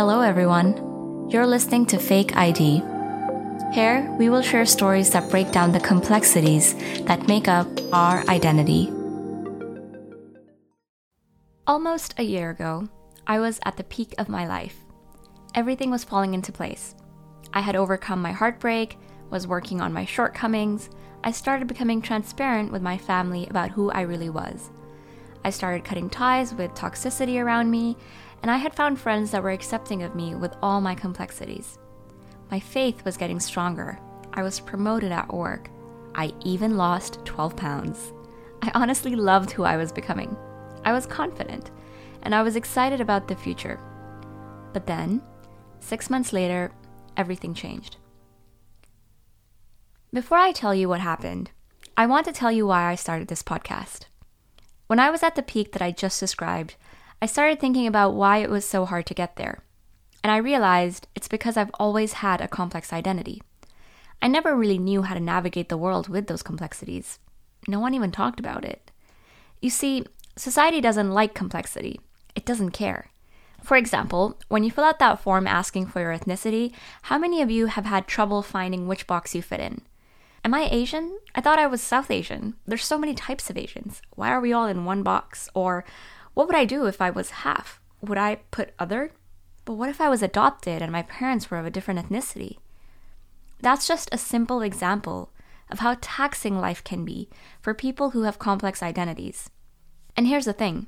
Hello, everyone. You're listening to Fake ID. Here, we will share stories that break down the complexities that make up our identity. Almost a year ago, I was at the peak of my life. Everything was falling into place. I had overcome my heartbreak, was working on my shortcomings, I started becoming transparent with my family about who I really was. I started cutting ties with toxicity around me, and I had found friends that were accepting of me with all my complexities. My faith was getting stronger. I was promoted at work. I even lost 12 pounds. I honestly loved who I was becoming. I was confident, and I was excited about the future. But then, six months later, everything changed. Before I tell you what happened, I want to tell you why I started this podcast. When I was at the peak that I just described, I started thinking about why it was so hard to get there. And I realized it's because I've always had a complex identity. I never really knew how to navigate the world with those complexities. No one even talked about it. You see, society doesn't like complexity, it doesn't care. For example, when you fill out that form asking for your ethnicity, how many of you have had trouble finding which box you fit in? Am I Asian? I thought I was South Asian. There's so many types of Asians. Why are we all in one box? Or what would I do if I was half? Would I put other? But what if I was adopted and my parents were of a different ethnicity? That's just a simple example of how taxing life can be for people who have complex identities. And here's the thing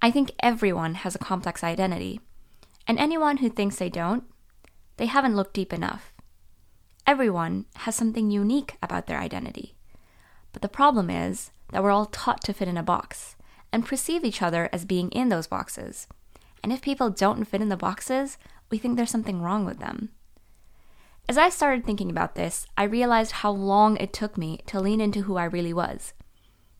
I think everyone has a complex identity. And anyone who thinks they don't, they haven't looked deep enough. Everyone has something unique about their identity. But the problem is that we're all taught to fit in a box and perceive each other as being in those boxes. And if people don't fit in the boxes, we think there's something wrong with them. As I started thinking about this, I realized how long it took me to lean into who I really was.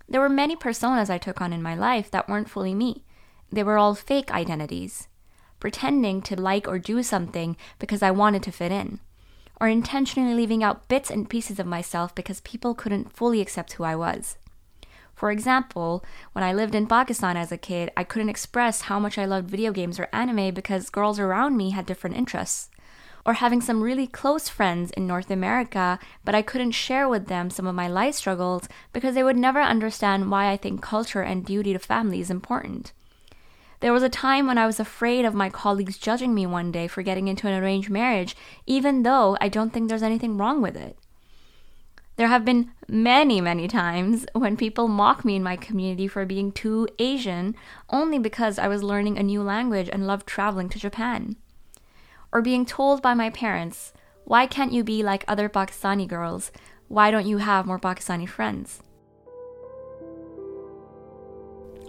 There were many personas I took on in my life that weren't fully me. They were all fake identities, pretending to like or do something because I wanted to fit in or intentionally leaving out bits and pieces of myself because people couldn't fully accept who I was. For example, when I lived in Pakistan as a kid, I couldn't express how much I loved video games or anime because girls around me had different interests. Or having some really close friends in North America, but I couldn't share with them some of my life struggles because they would never understand why I think culture and duty to family is important. There was a time when I was afraid of my colleagues judging me one day for getting into an arranged marriage, even though I don't think there's anything wrong with it. There have been many, many times when people mock me in my community for being too Asian only because I was learning a new language and loved traveling to Japan. Or being told by my parents, why can't you be like other Pakistani girls? Why don't you have more Pakistani friends?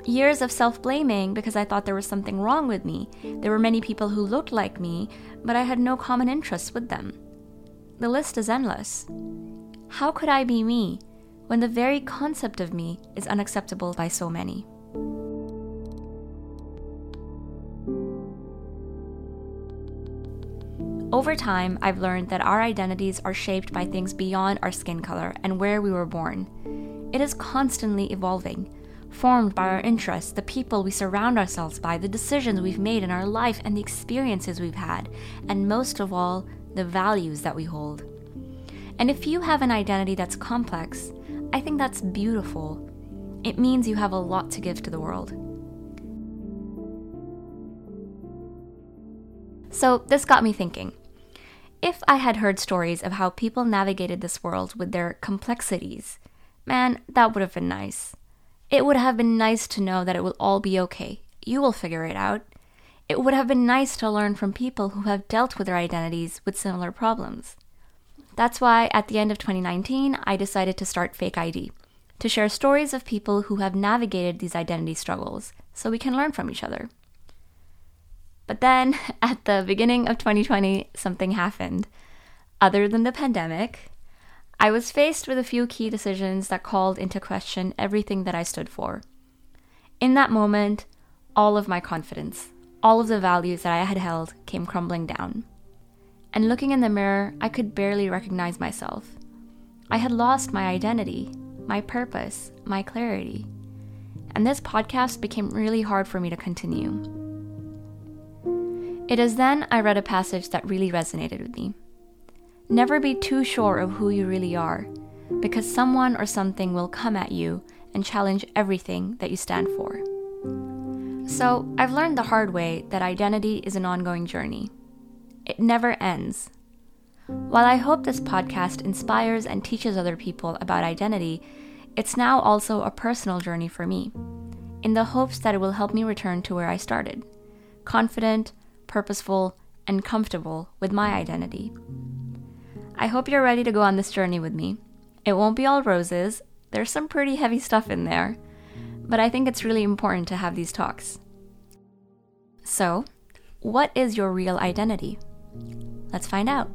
years of self blaming because I thought there was something wrong with me. There were many people who looked like me, but I had no common interests with them. The list is endless. How could I be me when the very concept of me is unacceptable by so many? Over time, I've learned that our identities are shaped by things beyond our skin color and where we were born. It is constantly evolving formed by our interests, the people we surround ourselves by, the decisions we've made in our life, and the experiences we've had, and most of all, the values that we hold. And if you have an identity that's complex, I think that's beautiful. It means you have a lot to give to the world. So, this got me thinking. If I had heard stories of how people navigated this world with their complexities, man, that would have been nice. It would have been nice to know that it will all be okay. You will figure it out. It would have been nice to learn from people who have dealt with their identities with similar problems. That's why at the end of 2019, I decided to start Fake ID to share stories of people who have navigated these identity struggles so we can learn from each other. But then, at the beginning of 2020, something happened. Other than the pandemic, I was faced with a few key decisions that called into question everything that I stood for. In that moment, all of my confidence, all of the values that I had held came crumbling down. And looking in the mirror, I could barely recognize myself. I had lost my identity, my purpose, my clarity. And this podcast became really hard for me to continue. It is then I read a passage that really resonated with me. Never be too sure of who you really are, because someone or something will come at you and challenge everything that you stand for. So, I've learned the hard way that identity is an ongoing journey. It never ends. While I hope this podcast inspires and teaches other people about identity, it's now also a personal journey for me, in the hopes that it will help me return to where I started confident, purposeful, and comfortable with my identity. I hope you're ready to go on this journey with me. It won't be all roses, there's some pretty heavy stuff in there, but I think it's really important to have these talks. So, what is your real identity? Let's find out.